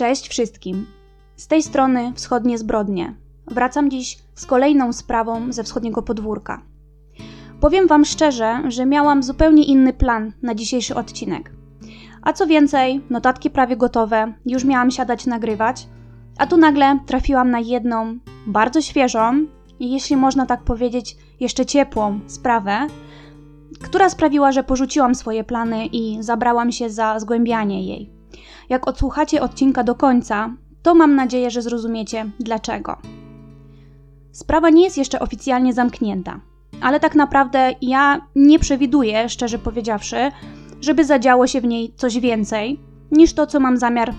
Cześć wszystkim. Z tej strony wschodnie zbrodnie. Wracam dziś z kolejną sprawą ze wschodniego podwórka. Powiem Wam szczerze, że miałam zupełnie inny plan na dzisiejszy odcinek. A co więcej, notatki prawie gotowe, już miałam siadać nagrywać, a tu nagle trafiłam na jedną, bardzo świeżą i jeśli można tak powiedzieć, jeszcze ciepłą sprawę, która sprawiła, że porzuciłam swoje plany i zabrałam się za zgłębianie jej. Jak odsłuchacie odcinka do końca, to mam nadzieję, że zrozumiecie dlaczego. Sprawa nie jest jeszcze oficjalnie zamknięta, ale tak naprawdę ja nie przewiduję, szczerze powiedziawszy, żeby zadziało się w niej coś więcej niż to, co mam zamiar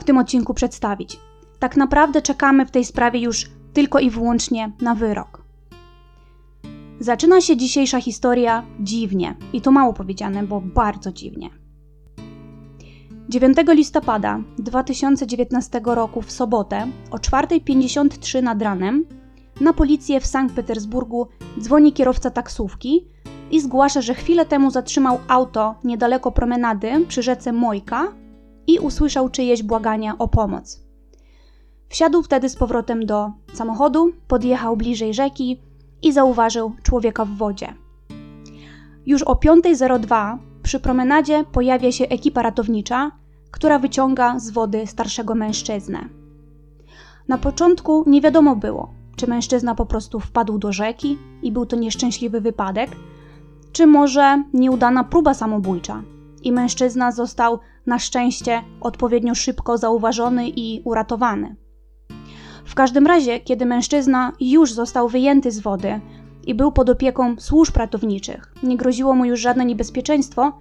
w tym odcinku przedstawić. Tak naprawdę czekamy w tej sprawie już tylko i wyłącznie na wyrok. Zaczyna się dzisiejsza historia dziwnie i to mało powiedziane, bo bardzo dziwnie. 9 listopada 2019 roku w sobotę o 4.53 nad ranem na policję w Sankt Petersburgu dzwoni kierowca taksówki i zgłasza, że chwilę temu zatrzymał auto niedaleko promenady przy rzece Mojka i usłyszał czyjeś błagania o pomoc. Wsiadł wtedy z powrotem do samochodu, podjechał bliżej rzeki i zauważył człowieka w wodzie. Już o 5.02 przy promenadzie pojawia się ekipa ratownicza, która wyciąga z wody starszego mężczyznę. Na początku nie wiadomo było, czy mężczyzna po prostu wpadł do rzeki i był to nieszczęśliwy wypadek, czy może nieudana próba samobójcza i mężczyzna został na szczęście odpowiednio szybko zauważony i uratowany. W każdym razie, kiedy mężczyzna już został wyjęty z wody i był pod opieką służb ratowniczych, nie groziło mu już żadne niebezpieczeństwo,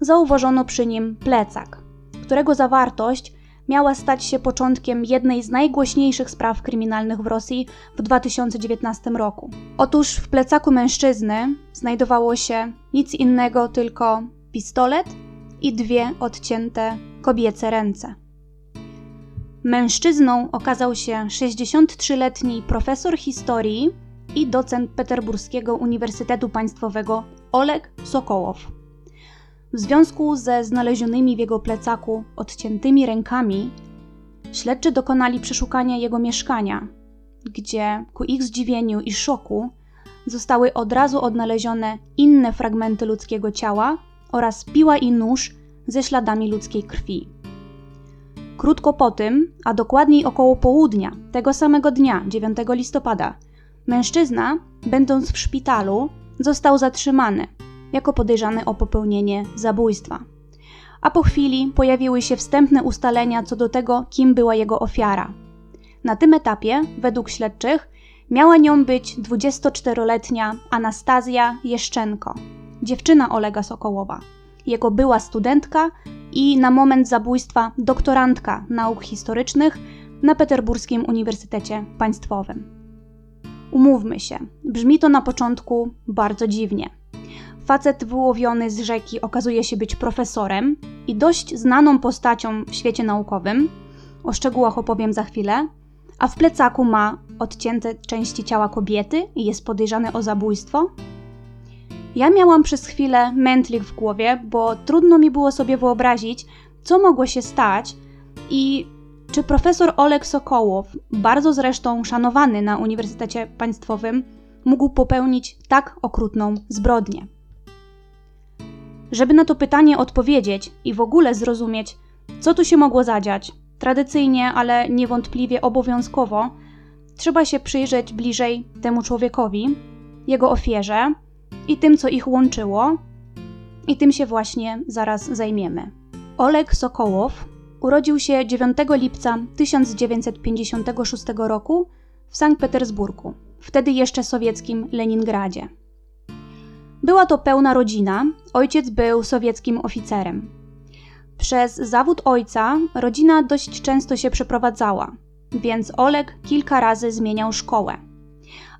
zauważono przy nim plecak, którego zawartość miała stać się początkiem jednej z najgłośniejszych spraw kryminalnych w Rosji w 2019 roku. Otóż w plecaku mężczyzny znajdowało się nic innego tylko pistolet i dwie odcięte kobiece ręce. Mężczyzną okazał się 63-letni profesor historii i docent Peterburskiego Uniwersytetu Państwowego Oleg Sokołow. W związku ze znalezionymi w jego plecaku odciętymi rękami, śledczy dokonali przeszukania jego mieszkania, gdzie ku ich zdziwieniu i szoku zostały od razu odnalezione inne fragmenty ludzkiego ciała oraz piła i nóż ze śladami ludzkiej krwi. Krótko po tym, a dokładniej około południa tego samego dnia, 9 listopada, mężczyzna, będąc w szpitalu, został zatrzymany jako podejrzany o popełnienie zabójstwa. A po chwili pojawiły się wstępne ustalenia co do tego, kim była jego ofiara. Na tym etapie, według śledczych, miała nią być 24-letnia Anastazja Jeszczenko, dziewczyna Olega Sokołowa, jego była studentka i na moment zabójstwa doktorantka nauk historycznych na Peterburskim Uniwersytecie Państwowym. Umówmy się, brzmi to na początku bardzo dziwnie. Facet wyłowiony z rzeki okazuje się być profesorem i dość znaną postacią w świecie naukowym. O szczegółach opowiem za chwilę. A w plecaku ma odcięte części ciała kobiety i jest podejrzany o zabójstwo. Ja miałam przez chwilę mętlik w głowie, bo trudno mi było sobie wyobrazić, co mogło się stać i czy profesor Oleg Sokołow, bardzo zresztą szanowany na Uniwersytecie Państwowym, mógł popełnić tak okrutną zbrodnię. Żeby na to pytanie odpowiedzieć i w ogóle zrozumieć, co tu się mogło zadziać, tradycyjnie, ale niewątpliwie obowiązkowo, trzeba się przyjrzeć bliżej temu człowiekowi, jego ofierze i tym, co ich łączyło, i tym się właśnie zaraz zajmiemy. Oleg Sokołow urodził się 9 lipca 1956 roku w Sankt Petersburgu, wtedy jeszcze sowieckim Leningradzie. Była to pełna rodzina, ojciec był sowieckim oficerem. Przez zawód ojca rodzina dość często się przeprowadzała, więc Oleg kilka razy zmieniał szkołę.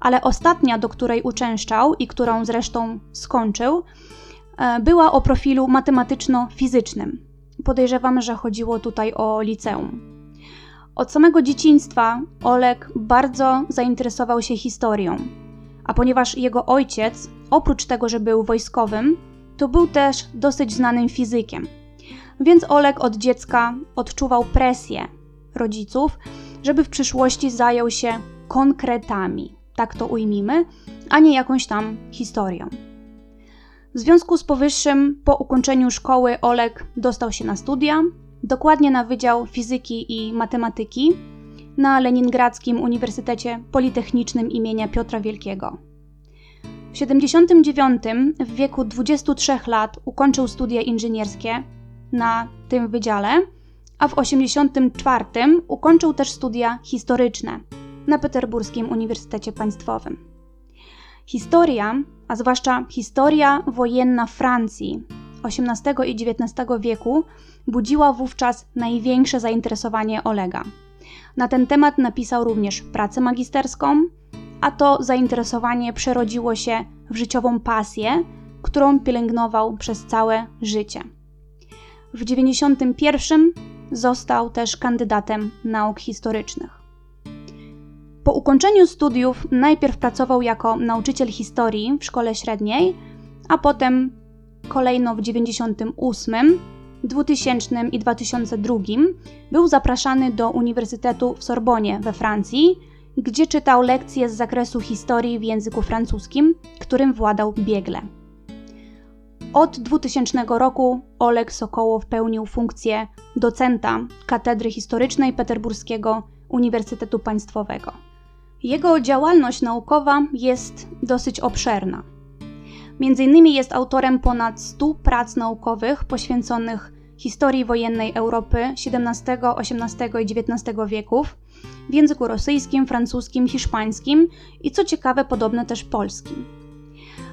Ale ostatnia, do której uczęszczał i którą zresztą skończył, e, była o profilu matematyczno-fizycznym. Podejrzewam, że chodziło tutaj o liceum. Od samego dzieciństwa Oleg bardzo zainteresował się historią, a ponieważ jego ojciec, oprócz tego, że był wojskowym, to był też dosyć znanym fizykiem. Więc Oleg od dziecka odczuwał presję rodziców, żeby w przyszłości zajął się konkretami, tak to ujmijmy, a nie jakąś tam historią. W związku z powyższym, po ukończeniu szkoły Oleg dostał się na studia, dokładnie na Wydział Fizyki i Matematyki na Leningradzkim Uniwersytecie Politechnicznym imienia Piotra Wielkiego. W 79 w wieku 23 lat ukończył studia inżynierskie na tym wydziale, a w 84 ukończył też studia historyczne na Peterburskim Uniwersytecie Państwowym. Historia, a zwłaszcza historia wojenna Francji XVIII i XIX wieku, budziła wówczas największe zainteresowanie Olega. Na ten temat napisał również pracę magisterską, a to zainteresowanie przerodziło się w życiową pasję, którą pielęgnował przez całe życie. W 91 został też kandydatem nauk historycznych. Po ukończeniu studiów najpierw pracował jako nauczyciel historii w szkole średniej, a potem kolejno w 98, 2000 i 2002 był zapraszany do Uniwersytetu w Sorbonie we Francji, gdzie czytał lekcje z zakresu historii w języku francuskim, którym władał biegle. Od 2000 roku Oleg Sokołow pełnił funkcję docenta Katedry Historycznej Peterburskiego Uniwersytetu Państwowego. Jego działalność naukowa jest dosyć obszerna. Między innymi jest autorem ponad 100 prac naukowych poświęconych historii wojennej Europy XVII, XVIII i XIX wieków w języku rosyjskim, francuskim, hiszpańskim i co ciekawe, podobne też polskim.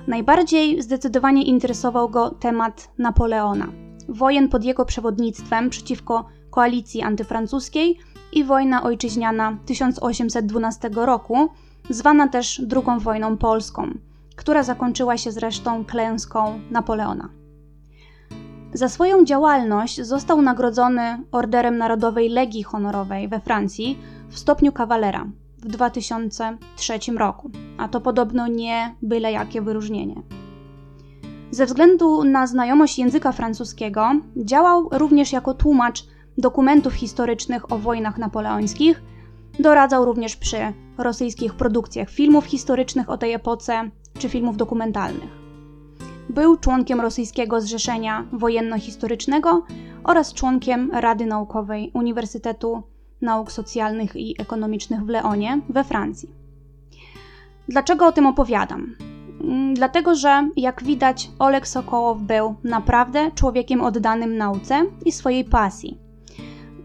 Najbardziej zdecydowanie interesował go temat Napoleona, wojen pod jego przewodnictwem przeciwko koalicji antyfrancuskiej i wojna ojczyźniana 1812 roku, zwana też II wojną polską, która zakończyła się zresztą klęską Napoleona. Za swoją działalność został nagrodzony Orderem Narodowej Legii Honorowej we Francji w stopniu kawalera w 2003 roku, a to podobno nie byle jakie wyróżnienie. Ze względu na znajomość języka francuskiego działał również jako tłumacz dokumentów historycznych o wojnach napoleońskich, doradzał również przy rosyjskich produkcjach filmów historycznych o tej epoce czy filmów dokumentalnych. Był członkiem rosyjskiego Zrzeszenia Wojenno-Historycznego oraz członkiem Rady Naukowej Uniwersytetu Nauk Socjalnych i Ekonomicznych w Leonie we Francji. Dlaczego o tym opowiadam? Mm, dlatego, że jak widać, Oleg Sokołow był naprawdę człowiekiem oddanym nauce i swojej pasji.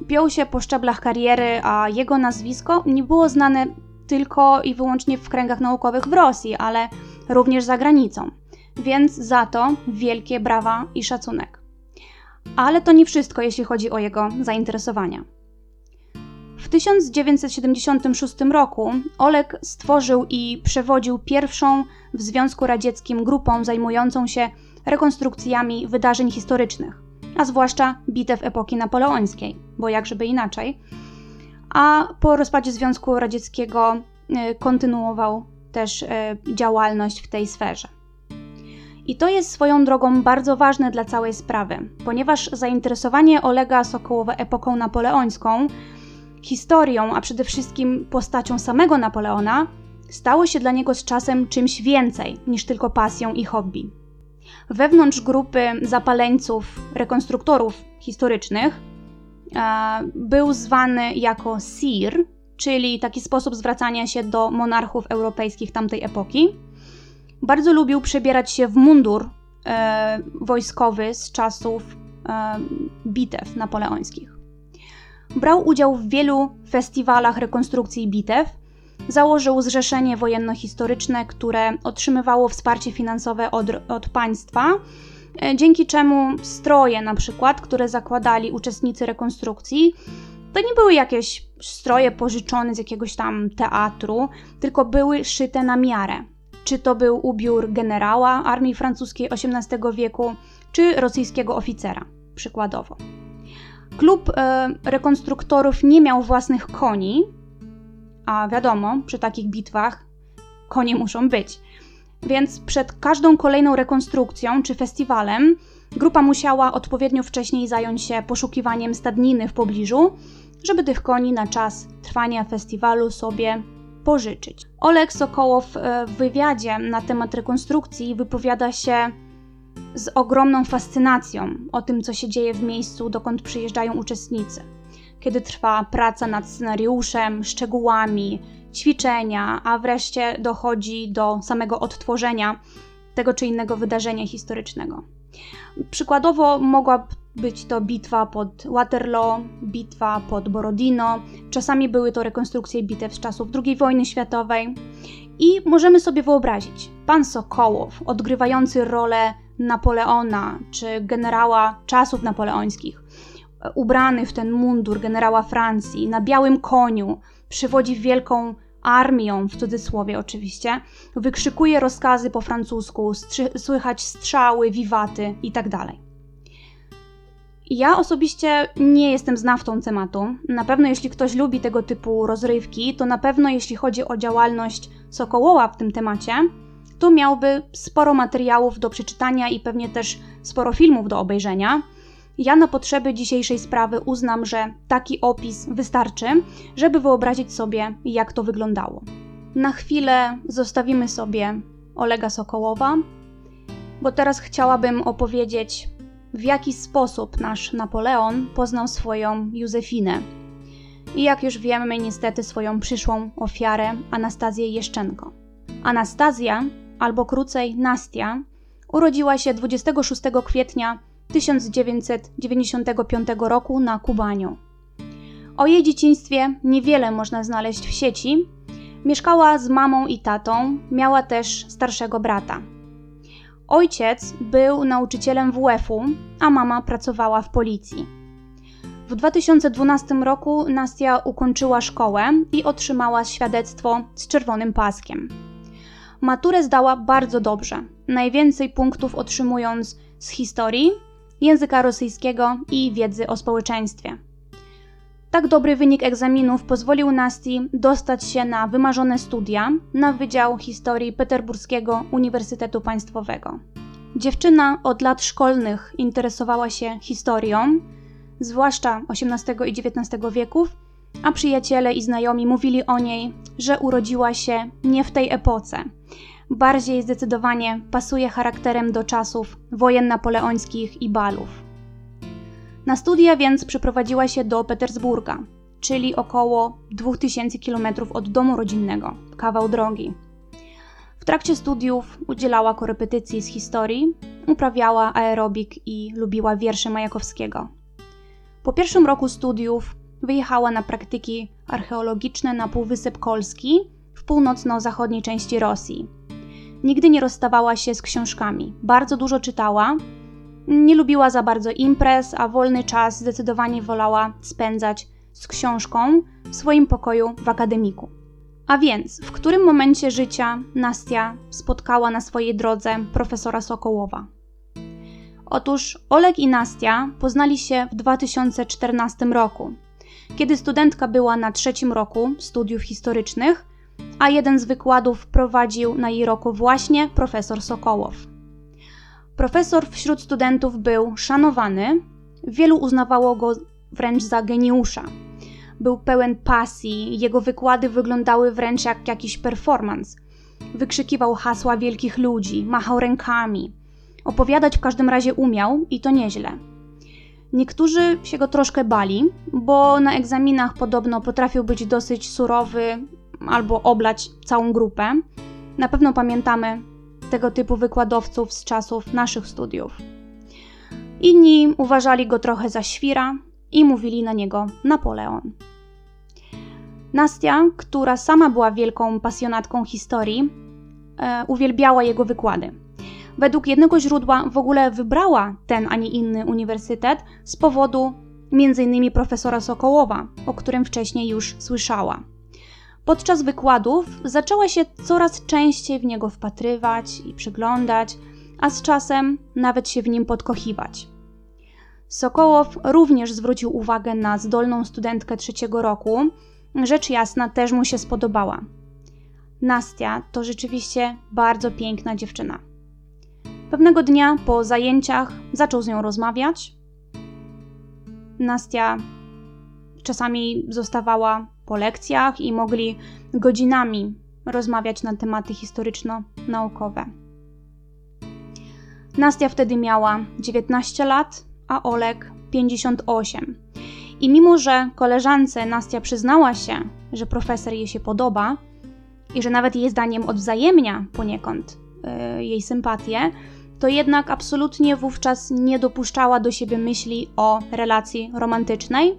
Piął się po szczeblach kariery, a jego nazwisko nie było znane tylko i wyłącznie w kręgach naukowych w Rosji, ale również za granicą więc za to wielkie brawa i szacunek. Ale to nie wszystko, jeśli chodzi o jego zainteresowania. W 1976 roku Oleg stworzył i przewodził pierwszą w Związku Radzieckim grupą zajmującą się rekonstrukcjami wydarzeń historycznych, a zwłaszcza bitew epoki napoleońskiej, bo jakżeby inaczej. A po rozpadzie Związku Radzieckiego y, kontynuował też y, działalność w tej sferze. I to jest swoją drogą bardzo ważne dla całej sprawy, ponieważ zainteresowanie Olega Sokołowa epoką napoleońską, historią, a przede wszystkim postacią samego Napoleona, stało się dla niego z czasem czymś więcej niż tylko pasją i hobby. Wewnątrz grupy zapaleńców, rekonstruktorów historycznych, e, był zwany jako Sir, czyli taki sposób zwracania się do monarchów europejskich tamtej epoki bardzo lubił przebierać się w mundur e, wojskowy z czasów e, bitew napoleońskich. Brał udział w wielu festiwalach rekonstrukcji bitew. Założył Zrzeszenie Wojenno-Historyczne, które otrzymywało wsparcie finansowe od, od państwa, e, dzięki czemu stroje, na przykład, które zakładali uczestnicy rekonstrukcji, to nie były jakieś stroje pożyczone z jakiegoś tam teatru, tylko były szyte na miarę czy to był ubiór generała armii francuskiej XVIII wieku, czy rosyjskiego oficera, przykładowo. Klub e, rekonstruktorów nie miał własnych koni, a wiadomo, przy takich bitwach konie muszą być. Więc przed każdą kolejną rekonstrukcją czy festiwalem grupa musiała odpowiednio wcześniej zająć się poszukiwaniem stadniny w pobliżu, żeby tych koni na czas trwania festiwalu sobie pożyczyć. Oleg Sokołow e, w wywiadzie na temat rekonstrukcji wypowiada się z ogromną fascynacją o tym, co się dzieje w miejscu, dokąd przyjeżdżają uczestnicy. Kiedy trwa praca nad scenariuszem, szczegółami, ćwiczenia, a wreszcie dochodzi do samego odtworzenia tego czy innego wydarzenia historycznego. Przykładowo mogła być to bitwa pod Waterloo, bitwa pod Borodino, czasami były to rekonstrukcje bitew z czasów II wojny światowej. I możemy sobie wyobrazić, pan Sokołow, odgrywający rolę Napoleona czy generała czasów napoleońskich, ubrany w ten mundur generała Francji, na białym koniu, przywodzi wielką armią, w cudzysłowie oczywiście, wykrzykuje rozkazy po francusku, słychać strzały, wiwaty itd. Tak ja osobiście nie jestem znawcą tematu. Na pewno jeśli ktoś lubi tego typu rozrywki, to na pewno jeśli chodzi o działalność Sokołoła w tym temacie, to miałby sporo materiałów do przeczytania i pewnie też sporo filmów do obejrzenia. Ja na potrzeby dzisiejszej sprawy uznam, że taki opis wystarczy, żeby wyobrazić sobie, jak to wyglądało. Na chwilę zostawimy sobie Olega Sokołowa, bo teraz chciałabym opowiedzieć, w jaki sposób nasz Napoleon poznał swoją Józefinę. I jak już wiemy, niestety swoją przyszłą ofiarę Anastazję Jeszczenko. Anastazja, albo krócej Nastia, urodziła się 26 kwietnia 1995 roku na Kubaniu. O jej dzieciństwie niewiele można znaleźć w sieci. Mieszkała z mamą i tatą, miała też starszego brata. Ojciec był nauczycielem WF-u, a mama pracowała w policji. W 2012 roku Nastia ukończyła szkołę i otrzymała świadectwo z czerwonym paskiem. Maturę zdała bardzo dobrze, najwięcej punktów otrzymując z historii, języka rosyjskiego i wiedzy o społeczeństwie. Tak dobry wynik egzaminów pozwolił Nasti dostać się na wymarzone studia na Wydział Historii Peterburskiego Uniwersytetu Państwowego. Dziewczyna od lat szkolnych interesowała się historią, zwłaszcza XVIII i XIX wieków, a przyjaciele i znajomi mówili o niej, że urodziła się nie w tej epoce. Bardziej zdecydowanie pasuje charakterem do czasów wojen napoleońskich i balów. Na studia więc przeprowadziła się do Petersburga, czyli około 2000 km od domu rodzinnego, kawał drogi. W trakcie studiów udzielała korepetycji z historii, uprawiała aerobik i lubiła wiersze Majakowskiego. Po pierwszym roku studiów wyjechała na praktyki archeologiczne na Półwysep Kolski w północno-zachodniej części Rosji. Nigdy nie rozstawała się z książkami, bardzo dużo czytała, nie lubiła za bardzo imprez, a wolny czas zdecydowanie wolała spędzać z książką w swoim pokoju w akademiku. A więc, w którym momencie życia Nastia spotkała na swojej drodze profesora Sokołowa? Otóż Oleg i Nastia poznali się w 2014 roku, kiedy studentka była na trzecim roku studiów historycznych, a jeden z wykładów prowadził na jej roku właśnie profesor Sokołow. Profesor wśród studentów był szanowany, wielu uznawało go wręcz za geniusza. Był pełen pasji, jego wykłady wyglądały wręcz jak jakiś performance. Wykrzykiwał hasła wielkich ludzi, machał rękami. Opowiadać w każdym razie umiał i to nieźle. Niektórzy się go troszkę bali, bo na egzaminach podobno potrafił być dosyć surowy albo oblać całą grupę. Na pewno pamiętamy tego typu wykładowców z czasów naszych studiów. Inni uważali go trochę za świra i mówili na niego Napoleon. Nastia, która sama była wielką pasjonatką historii, e, uwielbiała jego wykłady. Według jednego źródła w ogóle wybrała ten, a nie inny uniwersytet z powodu m.in. profesora Sokołowa, o którym wcześniej już słyszała. Podczas wykładów zaczęła się coraz częściej w niego wpatrywać i przyglądać, a z czasem nawet się w nim podkochiwać. Sokołow również zwrócił uwagę na zdolną studentkę trzeciego roku. Rzecz jasna też mu się spodobała. Nastia to rzeczywiście bardzo piękna dziewczyna. Pewnego dnia po zajęciach zaczął z nią rozmawiać. Nastia czasami zostawała po lekcjach i mogli godzinami rozmawiać na tematy historyczno-naukowe. Nastia wtedy miała 19 lat, a Oleg 58. I mimo, że koleżance Nastia przyznała się, że profesor jej się podoba i że nawet jej zdaniem odwzajemnia poniekąd yy, jej sympatię, to jednak absolutnie wówczas nie dopuszczała do siebie myśli o relacji romantycznej.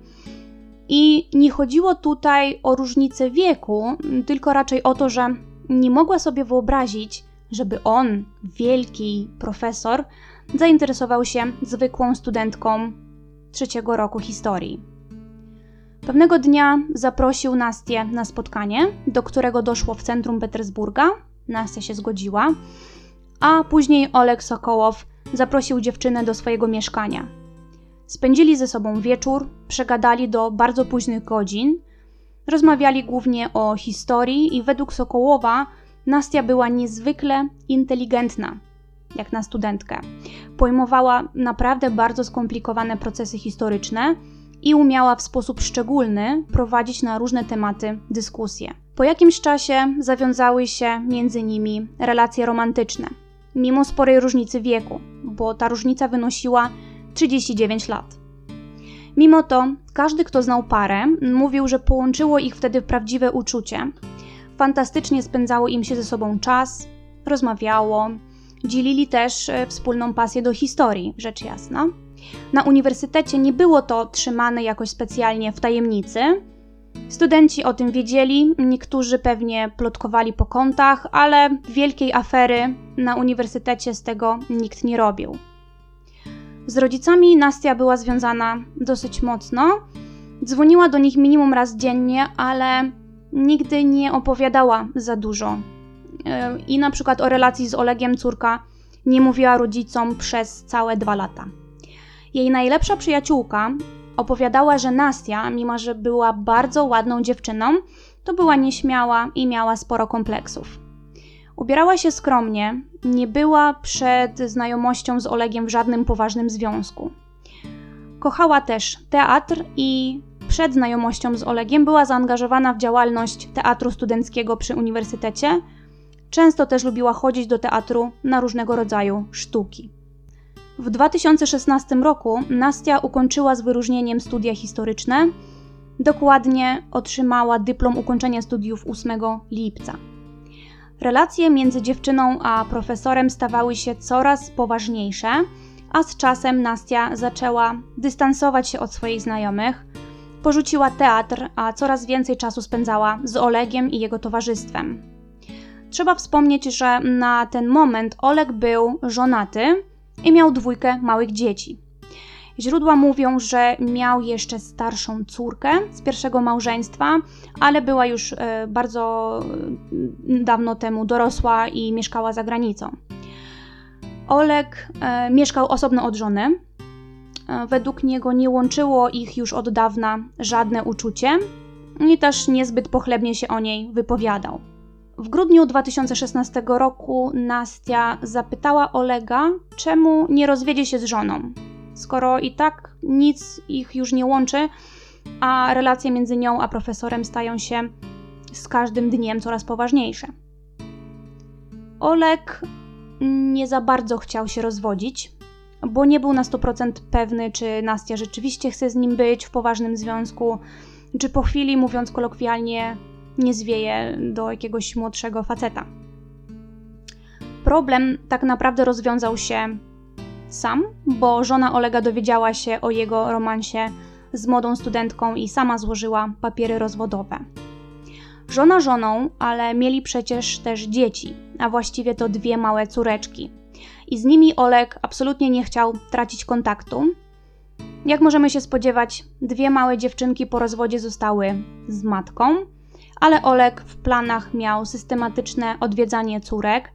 I nie chodziło tutaj o różnicę wieku, tylko raczej o to, że nie mogła sobie wyobrazić, żeby on, wielki profesor, zainteresował się zwykłą studentką trzeciego roku historii. Pewnego dnia zaprosił Nastię na spotkanie, do którego doszło w centrum Petersburga. Nastia się zgodziła, a później Oleg Sokołow zaprosił dziewczynę do swojego mieszkania. Spędzili ze sobą wieczór, przegadali do bardzo późnych godzin, rozmawiali głównie o historii i według Sokołowa Nastia była niezwykle inteligentna, jak na studentkę. Pojmowała naprawdę bardzo skomplikowane procesy historyczne i umiała w sposób szczególny prowadzić na różne tematy dyskusje. Po jakimś czasie zawiązały się między nimi relacje romantyczne, mimo sporej różnicy wieku, bo ta różnica wynosiła 39 lat. Mimo to, każdy, kto znał parę, mówił, że połączyło ich wtedy prawdziwe uczucie. Fantastycznie spędzało im się ze sobą czas, rozmawiało, dzielili też e, wspólną pasję do historii, rzecz jasna. Na uniwersytecie nie było to trzymane jakoś specjalnie w tajemnicy. Studenci o tym wiedzieli, niektórzy pewnie plotkowali po kątach, ale wielkiej afery na uniwersytecie z tego nikt nie robił. Z rodzicami Nastia była związana dosyć mocno. Dzwoniła do nich minimum raz dziennie, ale nigdy nie opowiadała za dużo. E, I na przykład o relacji z Olegiem córka nie mówiła rodzicom przez całe dwa lata. Jej najlepsza przyjaciółka opowiadała, że Nastia, mimo że była bardzo ładną dziewczyną, to była nieśmiała i miała sporo kompleksów. Ubierała się skromnie, nie była przed znajomością z Olegiem w żadnym poważnym związku. Kochała też teatr i przed znajomością z Olegiem była zaangażowana w działalność teatru studenckiego przy uniwersytecie. Często też lubiła chodzić do teatru na różnego rodzaju sztuki. W 2016 roku Nastia ukończyła z wyróżnieniem studia historyczne. Dokładnie otrzymała dyplom ukończenia studiów 8 lipca. Relacje między dziewczyną a profesorem stawały się coraz poważniejsze, a z czasem Nastia zaczęła dystansować się od swoich znajomych. Porzuciła teatr, a coraz więcej czasu spędzała z Olegiem i jego towarzystwem. Trzeba wspomnieć, że na ten moment Oleg był żonaty i miał dwójkę małych dzieci. Źródła mówią, że miał jeszcze starszą córkę z pierwszego małżeństwa, ale była już e, bardzo e, dawno temu dorosła i mieszkała za granicą. Oleg e, mieszkał osobno od żony. Według niego nie łączyło ich już od dawna żadne uczucie i też niezbyt pochlebnie się o niej wypowiadał. W grudniu 2016 roku Nastia zapytała Olega, czemu nie rozwiedzie się z żoną, skoro i tak nic ich już nie łączy, a relacje między nią a profesorem stają się z każdym dniem coraz poważniejsze. Oleg nie za bardzo chciał się rozwodzić, bo nie był na 100% pewny, czy Nastia rzeczywiście chce z nim być w poważnym związku, czy po chwili, mówiąc kolokwialnie, nie zwieje do jakiegoś młodszego faceta. Problem tak naprawdę rozwiązał się sam, bo żona Olega dowiedziała się o jego romansie z młodą studentką i sama złożyła papiery rozwodowe. Żona żoną, ale mieli przecież też dzieci, a właściwie to dwie małe córeczki. I z nimi Oleg absolutnie nie chciał tracić kontaktu. Jak możemy się spodziewać, dwie małe dziewczynki po rozwodzie zostały z matką, ale Oleg w planach miał systematyczne odwiedzanie córek,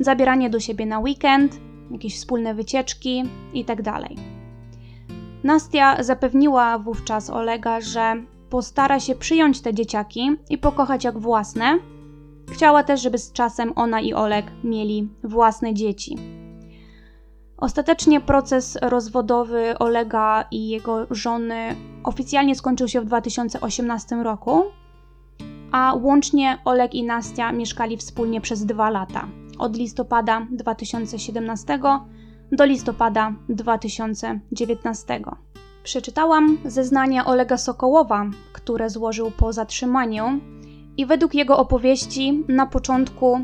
zabieranie do siebie na weekend, jakieś wspólne wycieczki itd. Tak Nastia zapewniła wówczas Olega, że postara się przyjąć te dzieciaki i pokochać jak własne. Chciała też, żeby z czasem ona i Oleg mieli własne dzieci. Ostatecznie proces rozwodowy Olega i jego żony oficjalnie skończył się w 2018 roku, a łącznie Oleg i Nastia mieszkali wspólnie przez dwa lata od listopada 2017 do listopada 2019. Przeczytałam zeznania Olega Sokołowa, które złożył po zatrzymaniu, i według jego opowieści na początku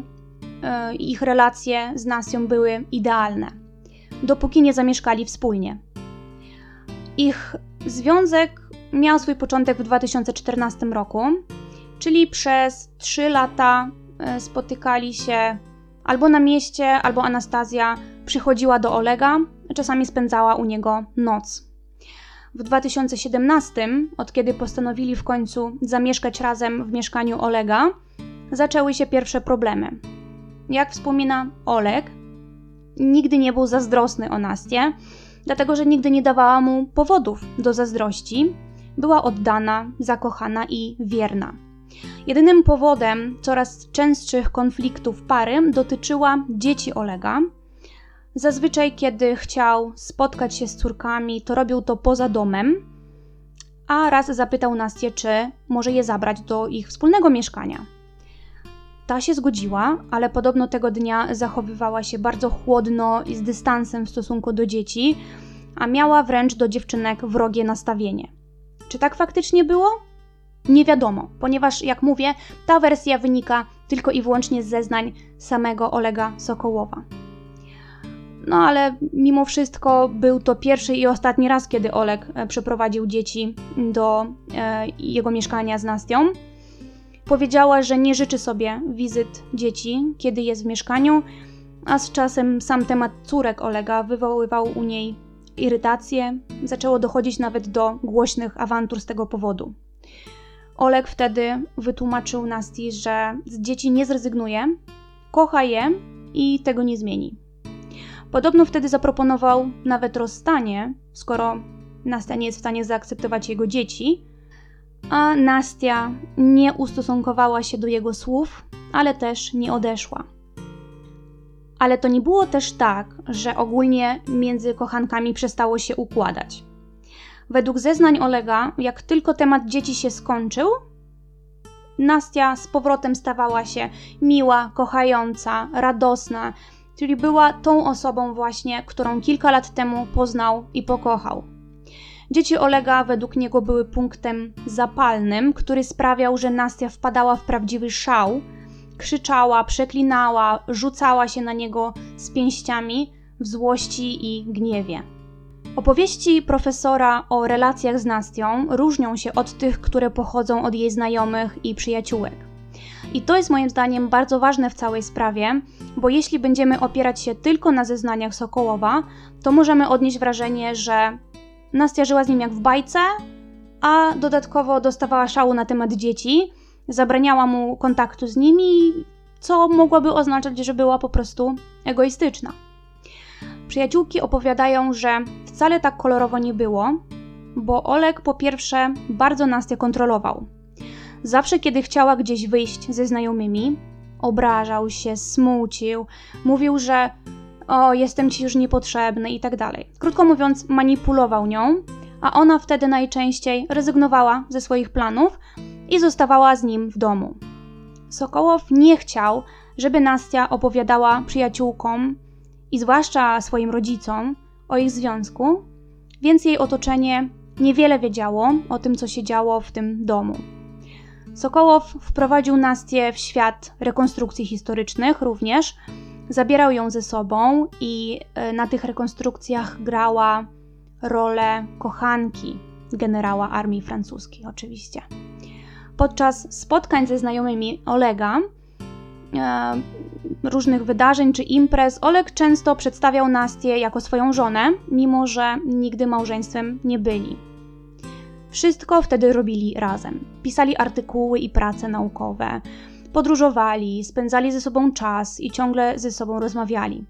yy, ich relacje z Nasią były idealne, dopóki nie zamieszkali wspólnie. Ich związek miał swój początek w 2014 roku, czyli przez 3 lata e, spotykali się albo na mieście, albo Anastazja przychodziła do Olega, czasami spędzała u niego noc. W 2017, od kiedy postanowili w końcu zamieszkać razem w mieszkaniu Olega, zaczęły się pierwsze problemy. Jak wspomina Oleg, nigdy nie był zazdrosny o Nastię, dlatego że nigdy nie dawała mu powodów do zazdrości. Była oddana, zakochana i wierna. Jedynym powodem coraz częstszych konfliktów pary dotyczyła dzieci Olega. Zazwyczaj, kiedy chciał spotkać się z córkami, to robił to poza domem, a raz zapytał Nastię, czy może je zabrać do ich wspólnego mieszkania. Ta się zgodziła, ale podobno tego dnia zachowywała się bardzo chłodno i z dystansem w stosunku do dzieci, a miała wręcz do dziewczynek wrogie nastawienie. Czy tak faktycznie było? Nie wiadomo, ponieważ, jak mówię, ta wersja wynika tylko i wyłącznie z zeznań samego Olega Sokołowa. No ale mimo wszystko był to pierwszy i ostatni raz, kiedy Oleg e, przeprowadził dzieci do e, jego mieszkania z Nastią. Powiedziała, że nie życzy sobie wizyt dzieci, kiedy jest w mieszkaniu, a z czasem sam temat córek Olega wywoływał u niej irytację. Zaczęło dochodzić nawet do głośnych awantur z tego powodu. Oleg wtedy wytłumaczył Nasti, że z dzieci nie zrezygnuje, kocha je i tego nie zmieni. Podobno wtedy zaproponował nawet rozstanie, skoro Nastia nie jest w stanie zaakceptować jego dzieci, a Nastia nie ustosunkowała się do jego słów, ale też nie odeszła. Ale to nie było też tak, że ogólnie między kochankami przestało się układać. Według zeznań Olega, jak tylko temat dzieci się skończył, Nastia z powrotem stawała się miła, kochająca, radosna, czyli była tą osobą właśnie, którą kilka lat temu poznał i pokochał. Dzieci Olega według niego były punktem zapalnym, który sprawiał, że Nastia wpadała w prawdziwy szał, krzyczała, przeklinała, rzucała się na niego z pięściami w złości i gniewie. Opowieści profesora o relacjach z Nastią różnią się od tych, które pochodzą od jej znajomych i przyjaciółek. I to jest moim zdaniem bardzo ważne w całej sprawie, bo jeśli będziemy opierać się tylko na zeznaniach Sokołowa, to możemy odnieść wrażenie, że Nastia żyła z nim jak w bajce, a dodatkowo dostawała szału na temat dzieci, zabraniała mu kontaktu z nimi, co mogłoby oznaczać, że była po prostu egoistyczna. Przyjaciółki opowiadają, że wcale tak kolorowo nie było, bo Oleg po pierwsze bardzo Nastię kontrolował. Zawsze, kiedy chciała gdzieś wyjść ze znajomymi, obrażał się, smucił, mówił, że o, jestem ci już niepotrzebny i tak dalej. Krótko mówiąc, manipulował nią, a ona wtedy najczęściej rezygnowała ze swoich planów i zostawała z nim w domu. Sokołow nie chciał, żeby Nastia opowiadała przyjaciółkom i zwłaszcza swoim rodzicom o ich związku, więc jej otoczenie niewiele wiedziało o tym, co się działo w tym domu. Sokołow wprowadził Nastię w świat rekonstrukcji historycznych również, zabierał ją ze sobą i e, na tych rekonstrukcjach grała rolę kochanki generała armii francuskiej, oczywiście. Podczas spotkań ze znajomymi Olega różnych wydarzeń czy imprez, Oleg często przedstawiał Nastię jako swoją żonę, mimo że nigdy małżeństwem nie byli. Wszystko wtedy robili razem. Pisali artykuły i prace naukowe, podróżowali, spędzali ze sobą czas i ciągle ze sobą rozmawiali.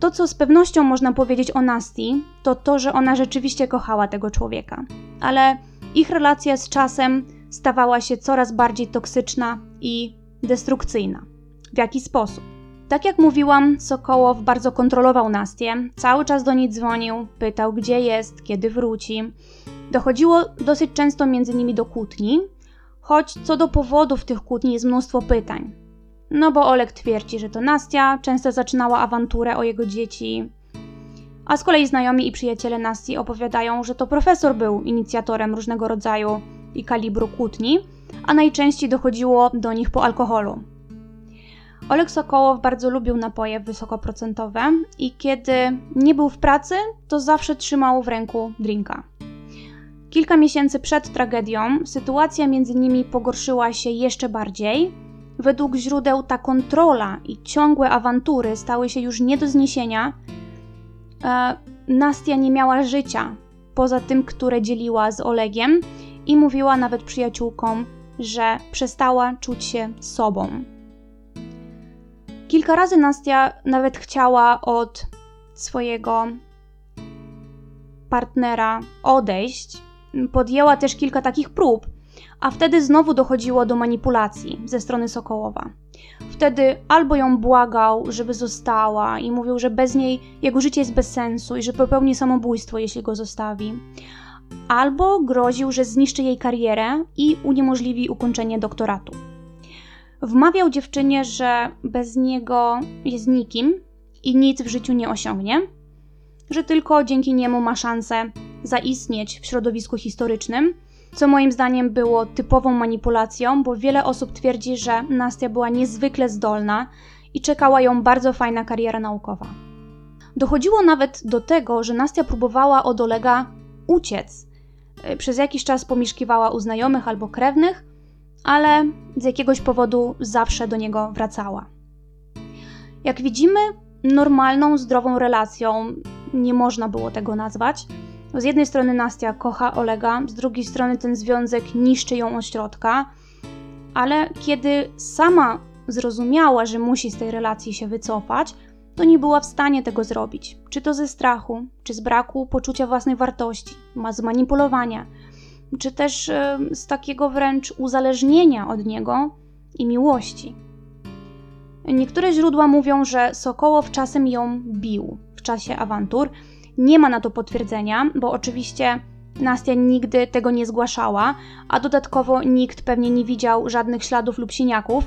To, co z pewnością można powiedzieć o Nasti, to to, że ona rzeczywiście kochała tego człowieka, ale ich relacja z czasem stawała się coraz bardziej toksyczna i destrukcyjna. W jaki sposób? Tak jak mówiłam, Sokołow bardzo kontrolował Nastię, cały czas do niej dzwonił, pytał gdzie jest, kiedy wróci. Dochodziło dosyć często między nimi do kłótni, choć co do powodów tych kłótni jest mnóstwo pytań. No bo Olek twierdzi, że to Nastia często zaczynała awanturę o jego dzieci, a z kolei znajomi i przyjaciele Nasti opowiadają, że to profesor był inicjatorem różnego rodzaju i kalibru kłótni, a najczęściej dochodziło do nich po alkoholu. Olek Sokołow bardzo lubił napoje wysokoprocentowe i kiedy nie był w pracy, to zawsze trzymał w ręku drinka. Kilka miesięcy przed tragedią sytuacja między nimi pogorszyła się jeszcze bardziej. Według źródeł ta kontrola i ciągłe awantury stały się już nie do zniesienia. E, Nastia nie miała życia poza tym, które dzieliła z Olegiem i mówiła nawet przyjaciółkom, że przestała czuć się sobą. Kilka razy Nastia nawet chciała od swojego partnera odejść. Podjęła też kilka takich prób, a wtedy znowu dochodziło do manipulacji ze strony Sokołowa. Wtedy albo ją błagał, żeby została i mówił, że bez niej jego życie jest bez sensu i że popełni samobójstwo, jeśli go zostawi, albo groził, że zniszczy jej karierę i uniemożliwi ukończenie doktoratu. Wmawiał dziewczynie, że bez niego jest nikim i nic w życiu nie osiągnie, że tylko dzięki niemu ma szansę zaistnieć w środowisku historycznym, co moim zdaniem było typową manipulacją, bo wiele osób twierdzi, że Nastia była niezwykle zdolna i czekała ją bardzo fajna kariera naukowa. Dochodziło nawet do tego, że Nastia próbowała od Olega uciec. Przez jakiś czas pomieszkiwała u znajomych albo krewnych, ale z jakiegoś powodu zawsze do niego wracała. Jak widzimy, normalną, zdrową relacją nie można było tego nazwać. Z jednej strony Nastia kocha Olega, z drugiej strony ten związek niszczy ją od środka, ale kiedy sama zrozumiała, że musi z tej relacji się wycofać, to nie była w stanie tego zrobić. Czy to ze strachu, czy z braku poczucia własnej wartości, z manipulowania czy też z takiego wręcz uzależnienia od niego i miłości. Niektóre źródła mówią, że Sokołow czasem ją bił w czasie awantur. Nie ma na to potwierdzenia, bo oczywiście Nastia nigdy tego nie zgłaszała, a dodatkowo nikt pewnie nie widział żadnych śladów lub siniaków,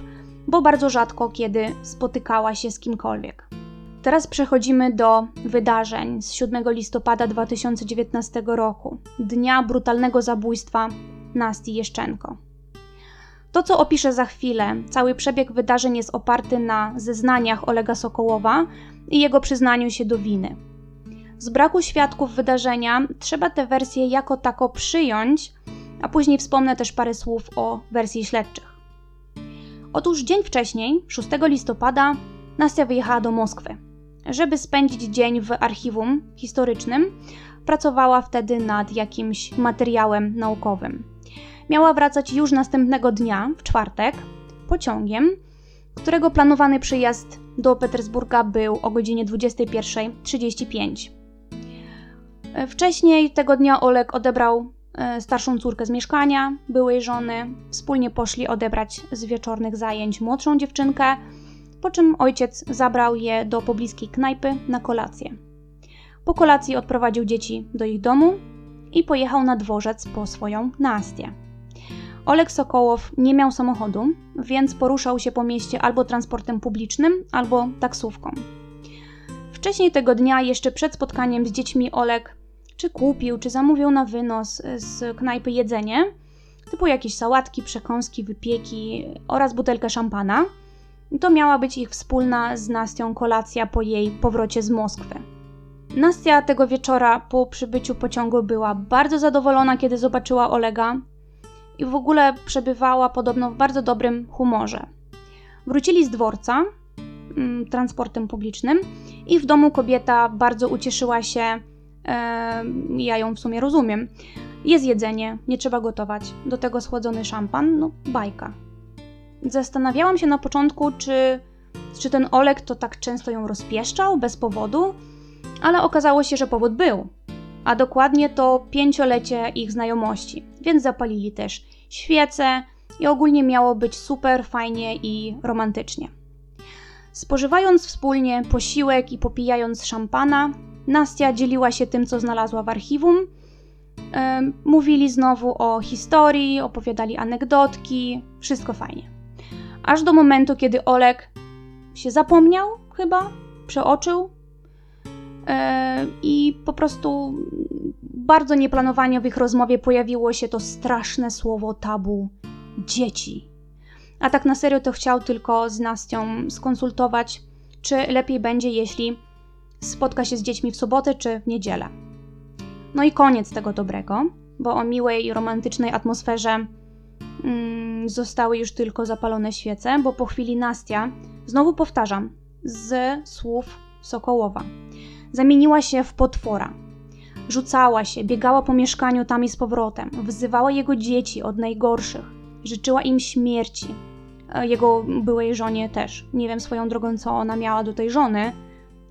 bo bardzo rzadko kiedy spotykała się z kimkolwiek. Teraz przechodzimy do wydarzeń z 7 listopada 2019 roku, dnia brutalnego zabójstwa Nasti Jeszczenko. To, co opiszę za chwilę, cały przebieg wydarzeń jest oparty na zeznaniach Olega Sokołowa i jego przyznaniu się do winy. Z braku świadków wydarzenia trzeba tę wersję jako tako przyjąć, a później wspomnę też parę słów o wersji śledczych. Otóż dzień wcześniej, 6 listopada, Nastia wyjechała do Moskwy żeby spędzić dzień w archiwum historycznym, pracowała wtedy nad jakimś materiałem naukowym. Miała wracać już następnego dnia, w czwartek, pociągiem, którego planowany przyjazd do Petersburga był o godzinie 21.35. Wcześniej tego dnia Olek odebrał e, starszą córkę z mieszkania, byłej żony. Wspólnie poszli odebrać z wieczornych zajęć młodszą dziewczynkę, po czym ojciec zabrał je do pobliskiej knajpy na kolację. Po kolacji odprowadził dzieci do ich domu i pojechał na dworzec po swoją Nastię. Olek Sokołow nie miał samochodu, więc poruszał się po mieście albo transportem publicznym, albo taksówką. Wcześniej tego dnia, jeszcze przed spotkaniem z dziećmi, Olek czy kupił, czy zamówił na wynos z knajpy jedzenie, typu jakieś sałatki, przekąski, wypieki oraz butelkę szampana – to miała być ich wspólna z Nastią kolacja po jej powrocie z Moskwy. Nastia tego wieczora po przybyciu pociągu była bardzo zadowolona, kiedy zobaczyła Olega i w ogóle przebywała podobno w bardzo dobrym humorze. Wrócili z dworca mm, transportem publicznym i w domu kobieta bardzo ucieszyła się. E, ja ją w sumie rozumiem. Jest jedzenie, nie trzeba gotować. Do tego schłodzony szampan, no bajka. Zastanawiałam się na początku, czy, czy ten Olek to tak często ją rozpieszczał bez powodu, ale okazało się, że powód był. A dokładnie to pięciolecie ich znajomości, więc zapalili też świece i ogólnie miało być super, fajnie i romantycznie. Spożywając wspólnie posiłek i popijając szampana, Nastia dzieliła się tym, co znalazła w archiwum. Mówili znowu o historii, opowiadali anegdotki, wszystko fajnie. Aż do momentu, kiedy Olek się zapomniał, chyba, przeoczył e, i po prostu bardzo nieplanowanie w ich rozmowie pojawiło się to straszne słowo tabu dzieci. A tak na serio to chciał tylko z Nastią skonsultować, czy lepiej będzie, jeśli spotka się z dziećmi w sobotę czy w niedzielę. No i koniec tego dobrego, bo o miłej romantycznej atmosferze zostały już tylko zapalone świece, bo po chwili Nastia, znowu powtarzam, z słów Sokołowa, zamieniła się w potwora. Rzucała się, biegała po mieszkaniu tam i z powrotem, wzywała jego dzieci od najgorszych, życzyła im śmierci. E, jego byłej żonie też. Nie wiem swoją drogą, co ona miała do tej żony,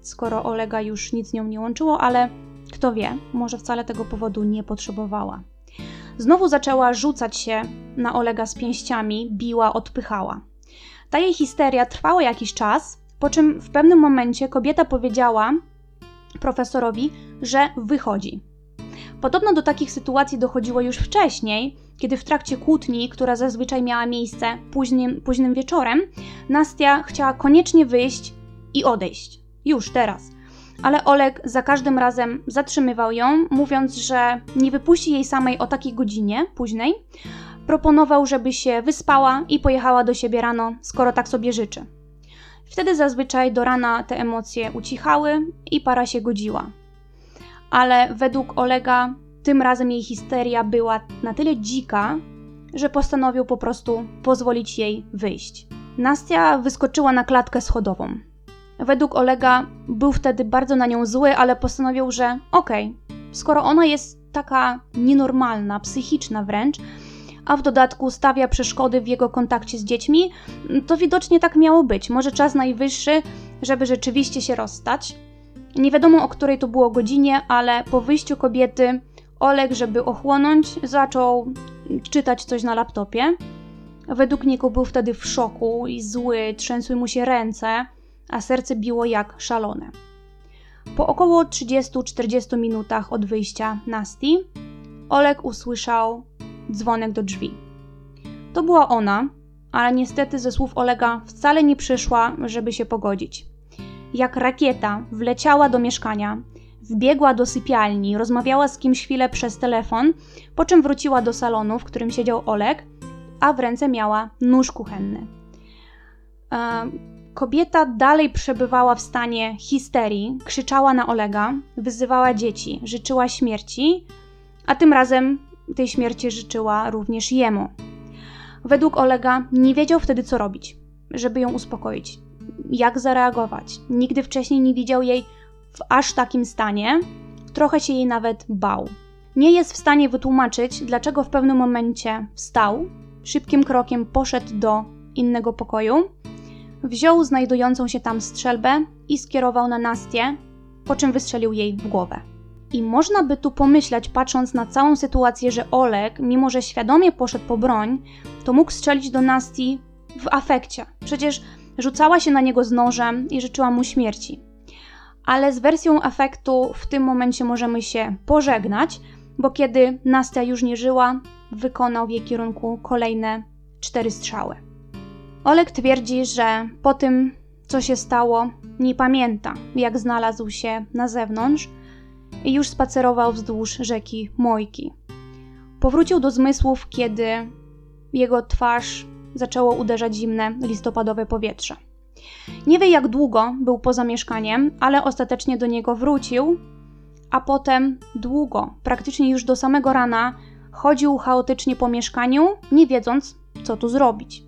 skoro Olega już nic nią nie łączyło, ale kto wie, może wcale tego powodu nie potrzebowała. Znowu zaczęła rzucać się na Olega z pięściami, biła, odpychała. Ta jej histeria trwała jakiś czas, po czym w pewnym momencie kobieta powiedziała profesorowi, że wychodzi. Podobno do takich sytuacji dochodziło już wcześniej, kiedy w trakcie kłótni, która zazwyczaj miała miejsce późnym, późnym wieczorem, Nastia chciała koniecznie wyjść i odejść. Już teraz. Ale Oleg za każdym razem zatrzymywał ją, mówiąc, że nie wypuści jej samej o takiej godzinie późnej. Proponował, żeby się wyspała i pojechała do siebie rano, skoro tak sobie życzy. Wtedy zazwyczaj do rana te emocje ucichały i para się godziła. Ale według Olega tym razem jej histeria była na tyle dzika, że postanowił po prostu pozwolić jej wyjść. Nastia wyskoczyła na klatkę schodową. Według Olega był wtedy bardzo na nią zły, ale postanowił, że okej, okay, skoro ona jest taka nienormalna, psychiczna wręcz, a w dodatku stawia przeszkody w jego kontakcie z dziećmi, to widocznie tak miało być. Może czas najwyższy, żeby rzeczywiście się rozstać. Nie wiadomo o której to było godzinie, ale po wyjściu kobiety Oleg, żeby ochłonąć, zaczął czytać coś na laptopie. Według niego był wtedy w szoku i zły, trzęsły mu się ręce a serce biło jak szalone. Po około 30-40 minutach od wyjścia Nasti, Oleg usłyszał dzwonek do drzwi. To była ona, ale niestety ze słów Olega wcale nie przyszła, żeby się pogodzić. Jak rakieta wleciała do mieszkania, wbiegła do sypialni, rozmawiała z kimś chwilę przez telefon, po czym wróciła do salonu, w którym siedział Oleg, a w ręce miała nóż kuchenny. Kobieta dalej przebywała w stanie histerii, krzyczała na Olega, wyzywała dzieci, życzyła śmierci, a tym razem tej śmierci życzyła również jemu. Według Olega nie wiedział wtedy, co robić, żeby ją uspokoić, jak zareagować. Nigdy wcześniej nie widział jej w aż takim stanie, trochę się jej nawet bał. Nie jest w stanie wytłumaczyć, dlaczego w pewnym momencie wstał, szybkim krokiem poszedł do innego pokoju wziął znajdującą się tam strzelbę i skierował na Nastię, po czym wystrzelił jej w głowę. I można by tu pomyśleć, patrząc na całą sytuację, że Oleg, mimo że świadomie poszedł po broń, to mógł strzelić do Nasti w afekcie. Przecież rzucała się na niego z nożem i życzyła mu śmierci. Ale z wersją afektu w tym momencie możemy się pożegnać, bo kiedy Nastia już nie żyła, wykonał w jej kierunku kolejne cztery strzały. Oleg twierdzi, że po tym, co się stało, nie pamięta, jak znalazł się na zewnątrz i już spacerował wzdłuż rzeki Mojki. Powrócił do zmysłów, kiedy jego twarz zaczęło uderzać zimne listopadowe powietrze. Nie wie jak długo był poza mieszkaniem, ale ostatecznie do niego wrócił, a potem długo, praktycznie już do samego rana, chodził chaotycznie po mieszkaniu, nie wiedząc, co tu zrobić.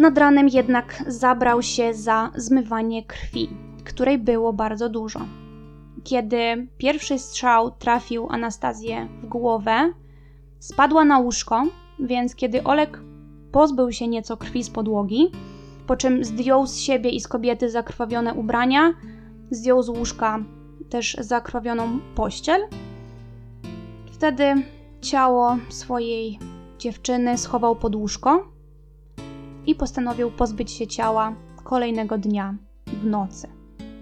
Nad ranem jednak zabrał się za zmywanie krwi, której było bardzo dużo. Kiedy pierwszy strzał trafił Anastazję w głowę, spadła na łóżko, więc kiedy Olek pozbył się nieco krwi z podłogi, po czym zdjął z siebie i z kobiety zakrwawione ubrania, zdjął z łóżka też zakrwawioną pościel. Wtedy ciało swojej dziewczyny schował pod łóżko i postanowił pozbyć się ciała kolejnego dnia w nocy.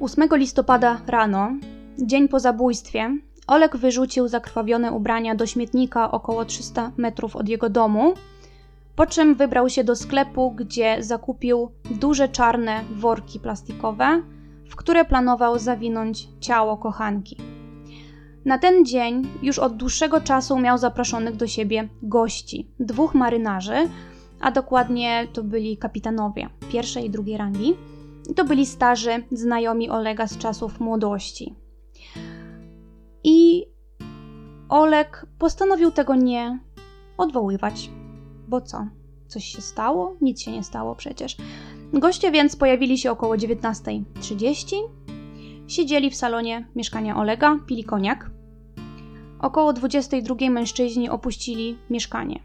8 listopada rano, dzień po zabójstwie, Olek wyrzucił zakrwawione ubrania do śmietnika około 300 metrów od jego domu, po czym wybrał się do sklepu, gdzie zakupił duże czarne worki plastikowe, w które planował zawinąć ciało kochanki. Na ten dzień już od dłuższego czasu miał zaproszonych do siebie gości, dwóch marynarzy, a dokładnie to byli kapitanowie pierwszej i drugiej rangi. To byli starzy znajomi Olega z czasów młodości. I Oleg postanowił tego nie odwoływać. Bo co? Coś się stało? Nic się nie stało przecież. Goście więc pojawili się około 19.30. Siedzieli w salonie mieszkania Olega, pili koniak. Około 22 mężczyźni opuścili mieszkanie.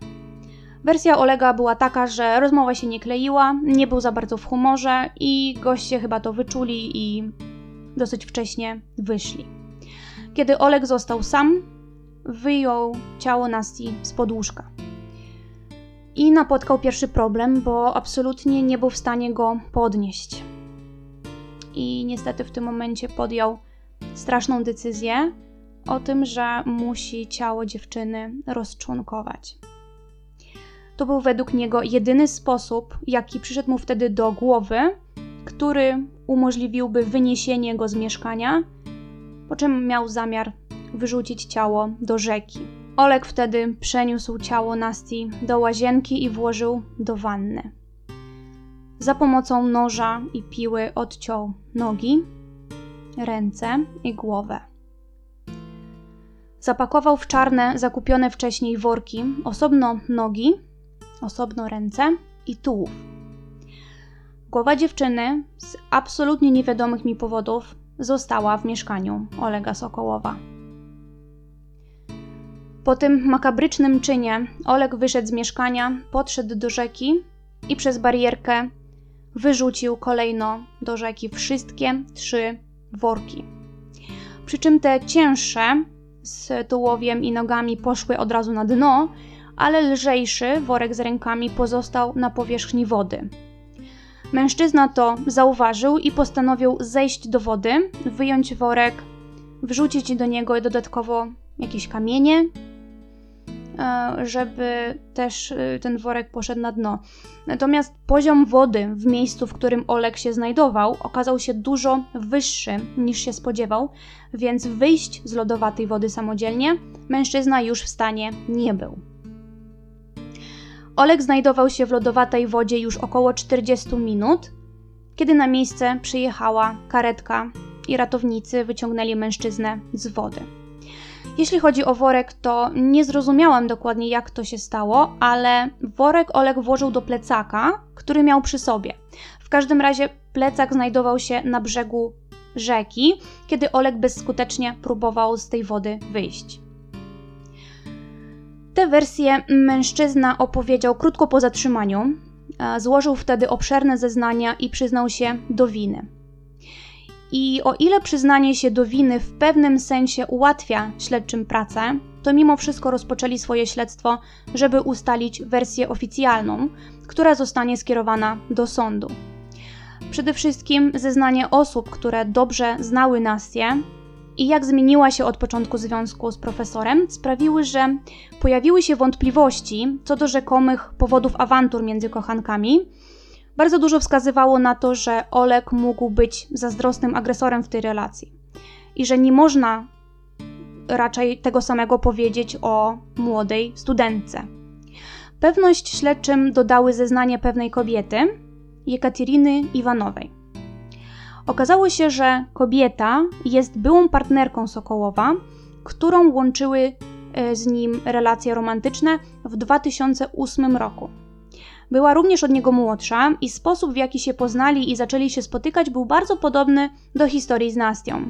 Wersja Olega była taka, że rozmowa się nie kleiła, nie był za bardzo w humorze i goście chyba to wyczuli i dosyć wcześnie wyszli. Kiedy Oleg został sam, wyjął ciało Nasti z podłóżka. I napotkał pierwszy problem, bo absolutnie nie był w stanie go podnieść. I niestety w tym momencie podjął straszną decyzję o tym, że musi ciało dziewczyny rozczłonkować. To był według niego jedyny sposób, jaki przyszedł mu wtedy do głowy, który umożliwiłby wyniesienie go z mieszkania, po czym miał zamiar wyrzucić ciało do rzeki. Olek wtedy przeniósł ciało Nasti do łazienki i włożył do wanny. Za pomocą noża i piły odciął nogi, ręce i głowę. Zapakował w czarne, zakupione wcześniej worki osobno nogi, osobno ręce i tułów. Głowa dziewczyny z absolutnie niewiadomych mi powodów została w mieszkaniu Olega Sokołowa. Po tym makabrycznym czynie Oleg wyszedł z mieszkania, podszedł do rzeki i przez barierkę wyrzucił kolejno do rzeki wszystkie trzy worki. Przy czym te cięższe z tułowiem i nogami poszły od razu na dno, ale lżejszy worek z rękami pozostał na powierzchni wody. Mężczyzna to zauważył i postanowił zejść do wody, wyjąć worek, wrzucić do niego dodatkowo jakieś kamienie, e, żeby też e, ten worek poszedł na dno. Natomiast poziom wody w miejscu, w którym Olek się znajdował, okazał się dużo wyższy niż się spodziewał, więc wyjść z lodowatej wody samodzielnie mężczyzna już w stanie nie był. Olek znajdował się w lodowatej wodzie już około 40 minut, kiedy na miejsce przyjechała karetka i ratownicy wyciągnęli mężczyznę z wody. Jeśli chodzi o worek, to nie zrozumiałam dokładnie, jak to się stało, ale worek Olek włożył do plecaka, który miał przy sobie. W każdym razie plecak znajdował się na brzegu rzeki, kiedy Olek bezskutecznie próbował z tej wody wyjść. Tę wersję mężczyzna opowiedział krótko po zatrzymaniu. Złożył wtedy obszerne zeznania i przyznał się do winy. I o ile przyznanie się do winy w pewnym sensie ułatwia śledczym pracę, to mimo wszystko rozpoczęli swoje śledztwo, żeby ustalić wersję oficjalną, która zostanie skierowana do sądu. Przede wszystkim zeznanie osób, które dobrze znały Nastję, i jak zmieniła się od początku związku z profesorem, sprawiły, że pojawiły się wątpliwości co do rzekomych powodów awantur między kochankami. Bardzo dużo wskazywało na to, że Olek mógł być zazdrosnym agresorem w tej relacji i że nie można raczej tego samego powiedzieć o młodej studentce. Pewność śledczym dodały zeznanie pewnej kobiety, Jekateriny Iwanowej. Okazało się, że kobieta jest byłą partnerką Sokołowa, którą łączyły e, z nim relacje romantyczne w 2008 roku. Była również od niego młodsza i sposób, w jaki się poznali i zaczęli się spotykać, był bardzo podobny do historii z Nastią.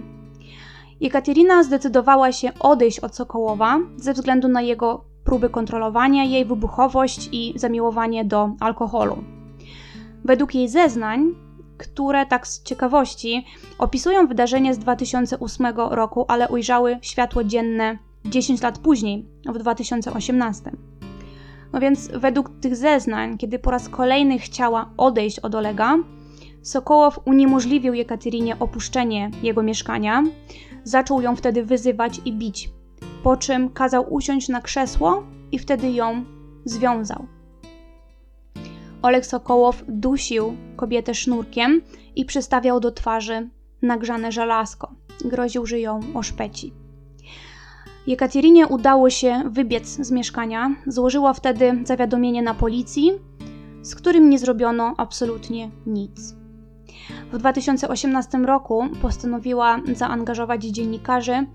Jekaterina zdecydowała się odejść od Sokołowa ze względu na jego próby kontrolowania jej, wybuchowość i zamiłowanie do alkoholu. Według jej zeznań które tak z ciekawości opisują wydarzenia z 2008 roku, ale ujrzały światło dzienne 10 lat później, w 2018. No więc według tych zeznań, kiedy po raz kolejny chciała odejść od Olega, Sokołow uniemożliwił Jekaterynie opuszczenie jego mieszkania, zaczął ją wtedy wyzywać i bić, po czym kazał usiąść na krzesło i wtedy ją związał. Oleg Sokołow dusił kobietę sznurkiem i przystawiał do twarzy nagrzane żelazko. Groził, że ją oszpeci. Jekaterynie udało się wybiec z mieszkania. Złożyła wtedy zawiadomienie na policji, z którym nie zrobiono absolutnie nic. W 2018 roku postanowiła zaangażować dziennikarzy,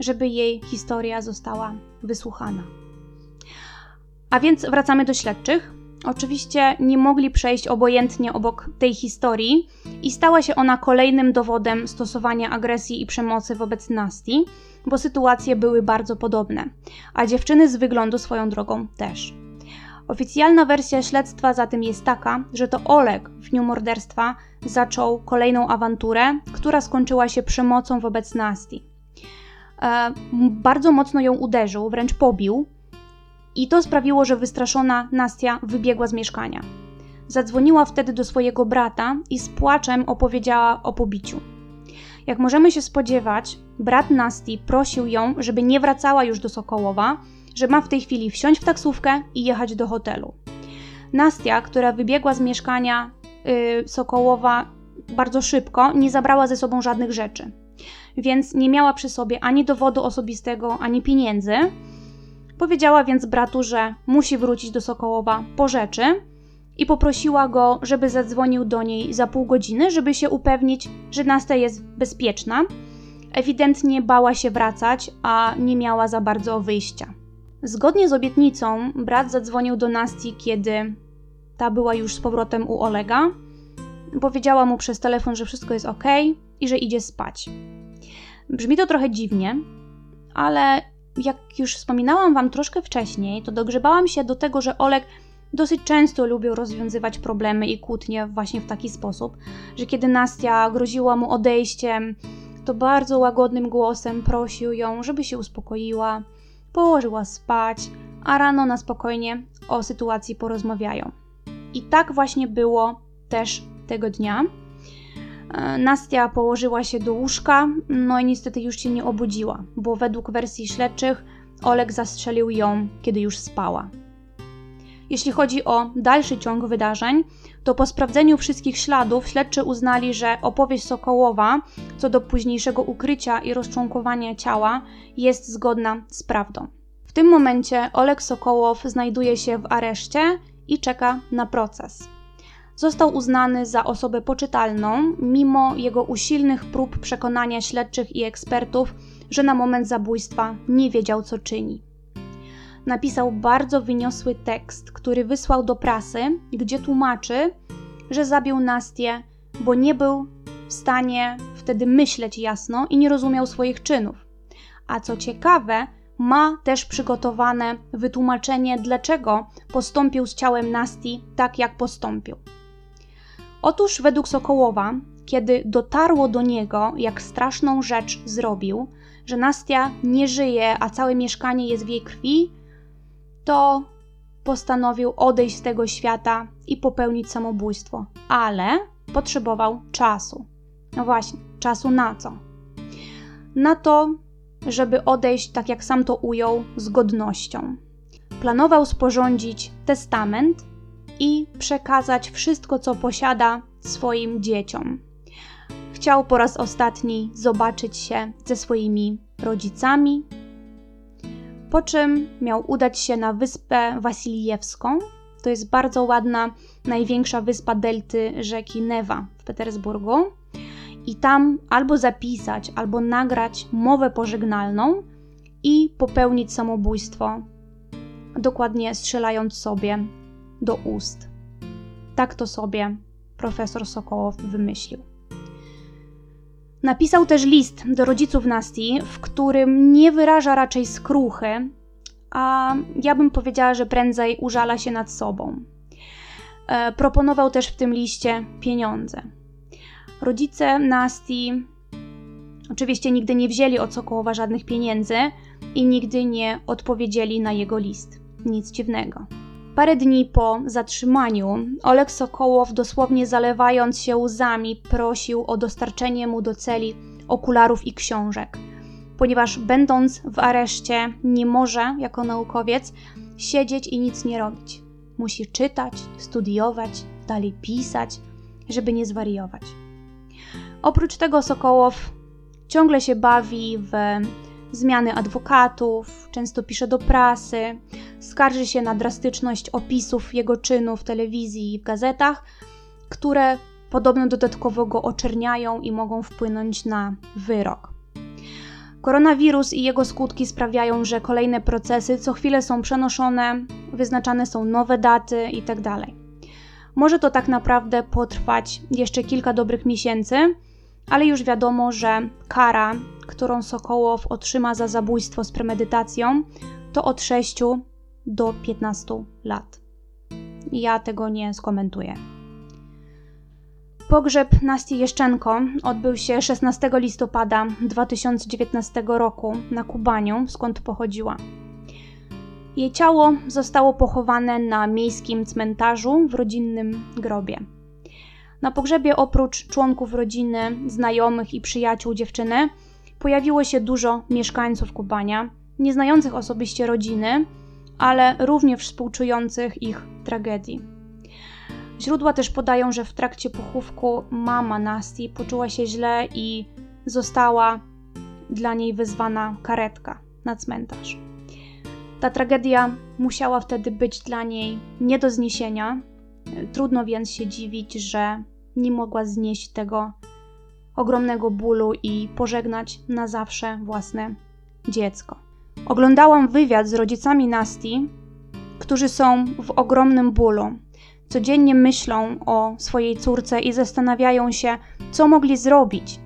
żeby jej historia została wysłuchana. A więc wracamy do śledczych. Oczywiście nie mogli przejść obojętnie obok tej historii i stała się ona kolejnym dowodem stosowania agresji i przemocy wobec Nasti, bo sytuacje były bardzo podobne, a dziewczyny z wyglądu swoją drogą też. Oficjalna wersja śledztwa zatem jest taka, że to Oleg w dniu morderstwa zaczął kolejną awanturę, która skończyła się przemocą wobec Nasti. E, bardzo mocno ją uderzył, wręcz pobił, i to sprawiło, że wystraszona Nastia wybiegła z mieszkania. Zadzwoniła wtedy do swojego brata i z płaczem opowiedziała o pobiciu. Jak możemy się spodziewać, brat Nasti prosił ją, żeby nie wracała już do Sokołowa, że ma w tej chwili wsiąść w taksówkę i jechać do hotelu. Nastia, która wybiegła z mieszkania yy, Sokołowa bardzo szybko, nie zabrała ze sobą żadnych rzeczy. Więc nie miała przy sobie ani dowodu osobistego, ani pieniędzy. Powiedziała więc bratu, że musi wrócić do Sokołowa po rzeczy i poprosiła go, żeby zadzwonił do niej za pół godziny, żeby się upewnić, że Nastia jest bezpieczna. Ewidentnie bała się wracać, a nie miała za bardzo wyjścia. Zgodnie z obietnicą, brat zadzwonił do Nasti, kiedy ta była już z powrotem u Olega. Powiedziała mu przez telefon, że wszystko jest ok i że idzie spać. Brzmi to trochę dziwnie, ale jak już wspominałam Wam troszkę wcześniej, to dogrzebałam się do tego, że Oleg dosyć często lubił rozwiązywać problemy i kłótnie właśnie w taki sposób, że kiedy Nastia groziła mu odejściem, to bardzo łagodnym głosem prosił ją, żeby się uspokoiła, położyła spać, a rano na spokojnie o sytuacji porozmawiają. I tak właśnie było też tego dnia. E, Nastia położyła się do łóżka, no i niestety już się nie obudziła, bo według wersji śledczych Oleg zastrzelił ją, kiedy już spała. Jeśli chodzi o dalszy ciąg wydarzeń, to po sprawdzeniu wszystkich śladów śledczy uznali, że opowieść Sokołowa co do późniejszego ukrycia i rozczłonkowania ciała jest zgodna z prawdą. W tym momencie Oleg Sokołow znajduje się w areszcie i czeka na proces. Został uznany za osobę poczytalną, mimo jego usilnych prób przekonania śledczych i ekspertów, że na moment zabójstwa nie wiedział, co czyni napisał bardzo wyniosły tekst, który wysłał do prasy, gdzie tłumaczy, że zabił Nastię, bo nie był w stanie wtedy myśleć jasno i nie rozumiał swoich czynów. A co ciekawe, ma też przygotowane wytłumaczenie, dlaczego postąpił z ciałem Nasti tak, jak postąpił. Otóż według Sokołowa, kiedy dotarło do niego, jak straszną rzecz zrobił, że Nastia nie żyje, a całe mieszkanie jest w jej krwi, to postanowił odejść z tego świata i popełnić samobójstwo, ale potrzebował czasu. No właśnie, czasu na co? Na to, żeby odejść, tak jak sam to ujął, z godnością. Planował sporządzić testament i przekazać wszystko, co posiada, swoim dzieciom. Chciał po raz ostatni zobaczyć się ze swoimi rodzicami, po czym miał udać się na wyspę Wasilijewską. To jest bardzo ładna, największa wyspa delty rzeki Newa w Petersburgu. I tam albo zapisać, albo nagrać mowę pożegnalną i popełnić samobójstwo, dokładnie strzelając sobie do ust. Tak to sobie profesor Sokołow wymyślił. Napisał też list do rodziców Nasti, w którym nie wyraża raczej skruchy, a ja bym powiedziała, że prędzej użala się nad sobą. E, proponował też w tym liście pieniądze. Rodzice Nasti oczywiście nigdy nie wzięli od Sokołowa żadnych pieniędzy i nigdy nie odpowiedzieli na jego list. Nic dziwnego. Parę dni po zatrzymaniu Oleg Sokołow, dosłownie zalewając się łzami, prosił o dostarczenie mu do celi okularów i książek, ponieważ będąc w areszcie nie może, jako naukowiec, siedzieć i nic nie robić. Musi czytać, studiować, dalej pisać, żeby nie zwariować. Oprócz tego Sokołow ciągle się bawi w zmiany adwokatów, często pisze do prasy, skarży się na drastyczność opisów jego czynu w telewizji i w gazetach, które podobno dodatkowo go oczerniają i mogą wpłynąć na wyrok. Koronawirus i jego skutki sprawiają, że kolejne procesy co chwilę są przenoszone, wyznaczane są nowe daty itd. Może to tak naprawdę potrwać jeszcze kilka dobrych miesięcy, ale już wiadomo, że kara, którą Sokołow otrzyma za zabójstwo z premedytacją, to od 6 do 15 lat. Ja tego nie skomentuję. Pogrzeb Nastii Jeszczenko odbył się 16 listopada 2019 roku na Kubaniu, skąd pochodziła. Jej ciało zostało pochowane na miejskim cmentarzu w rodzinnym grobie. Na pogrzebie oprócz członków rodziny, znajomych i przyjaciół dziewczyny pojawiło się dużo mieszkańców Kubania, nieznających osobiście rodziny, ale również współczujących ich tragedii. Źródła też podają, że w trakcie pochówku mama Nasti poczuła się źle i została dla niej wezwana karetka na cmentarz. Ta tragedia musiała wtedy być dla niej nie do zniesienia. Trudno więc się dziwić, że nie mogła znieść tego ogromnego bólu i pożegnać na zawsze własne dziecko. Oglądałam wywiad z rodzicami Nasti, którzy są w ogromnym bólu. Codziennie myślą o swojej córce i zastanawiają się, co mogli zrobić,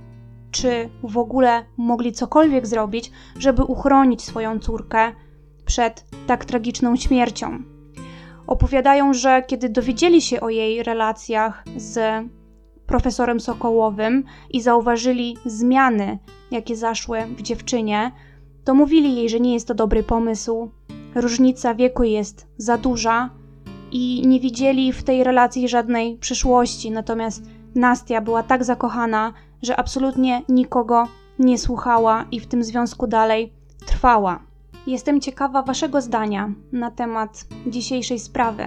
czy w ogóle mogli cokolwiek zrobić, żeby uchronić swoją córkę przed tak tragiczną śmiercią. Opowiadają, że kiedy dowiedzieli się o jej relacjach z profesorem Sokołowym i zauważyli zmiany, jakie zaszły w dziewczynie, to mówili jej, że nie jest to dobry pomysł. Różnica wieku jest za duża i nie widzieli w tej relacji żadnej przyszłości. Natomiast Nastia była tak zakochana, że absolutnie nikogo nie słuchała i w tym związku dalej trwała. Jestem ciekawa Waszego zdania na temat dzisiejszej sprawy.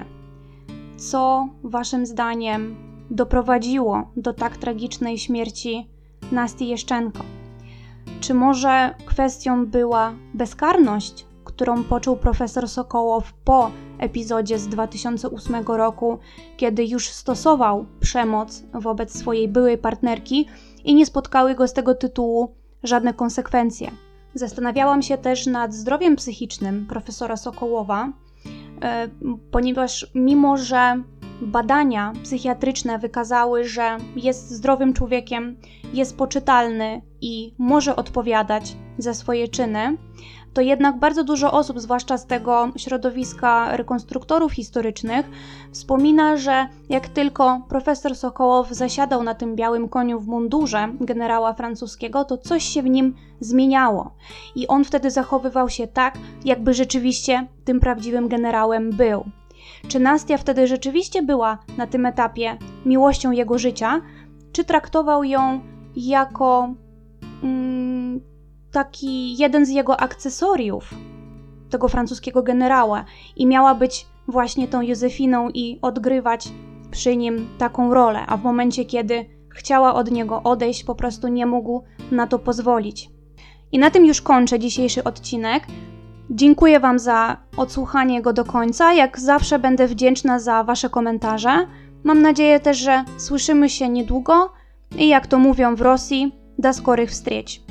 Co Waszym zdaniem doprowadziło do tak tragicznej śmierci Nastii Jeszczenko? Czy może kwestią była bezkarność, którą poczuł profesor Sokołow po epizodzie z 2008 roku, kiedy już stosował przemoc wobec swojej byłej partnerki i nie spotkały go z tego tytułu żadne konsekwencje? Zastanawiałam się też nad zdrowiem psychicznym profesora Sokołowa, e, ponieważ mimo, że badania psychiatryczne wykazały, że jest zdrowym człowiekiem, jest poczytalny i może odpowiadać za swoje czyny, to jednak bardzo dużo osób, zwłaszcza z tego środowiska rekonstruktorów historycznych, wspomina, że jak tylko profesor Sokołow zasiadał na tym białym koniu w mundurze generała francuskiego, to coś się w nim zmieniało. I on wtedy zachowywał się tak, jakby rzeczywiście tym prawdziwym generałem był. Czy Nastia wtedy rzeczywiście była na tym etapie miłością jego życia, czy traktował ją jako mm, taki jeden z jego akcesoriów, tego francuskiego generała, i miała być właśnie tą Józefiną i odgrywać przy nim taką rolę, a w momencie, kiedy chciała od niego odejść, po prostu nie mógł na to pozwolić. I na tym już kończę dzisiejszy odcinek. Dziękuję Wam za odsłuchanie go do końca. Jak zawsze będę wdzięczna za Wasze komentarze. Mam nadzieję też, że słyszymy się niedługo i jak to mówią w Rosji, da skorych wstrzeć.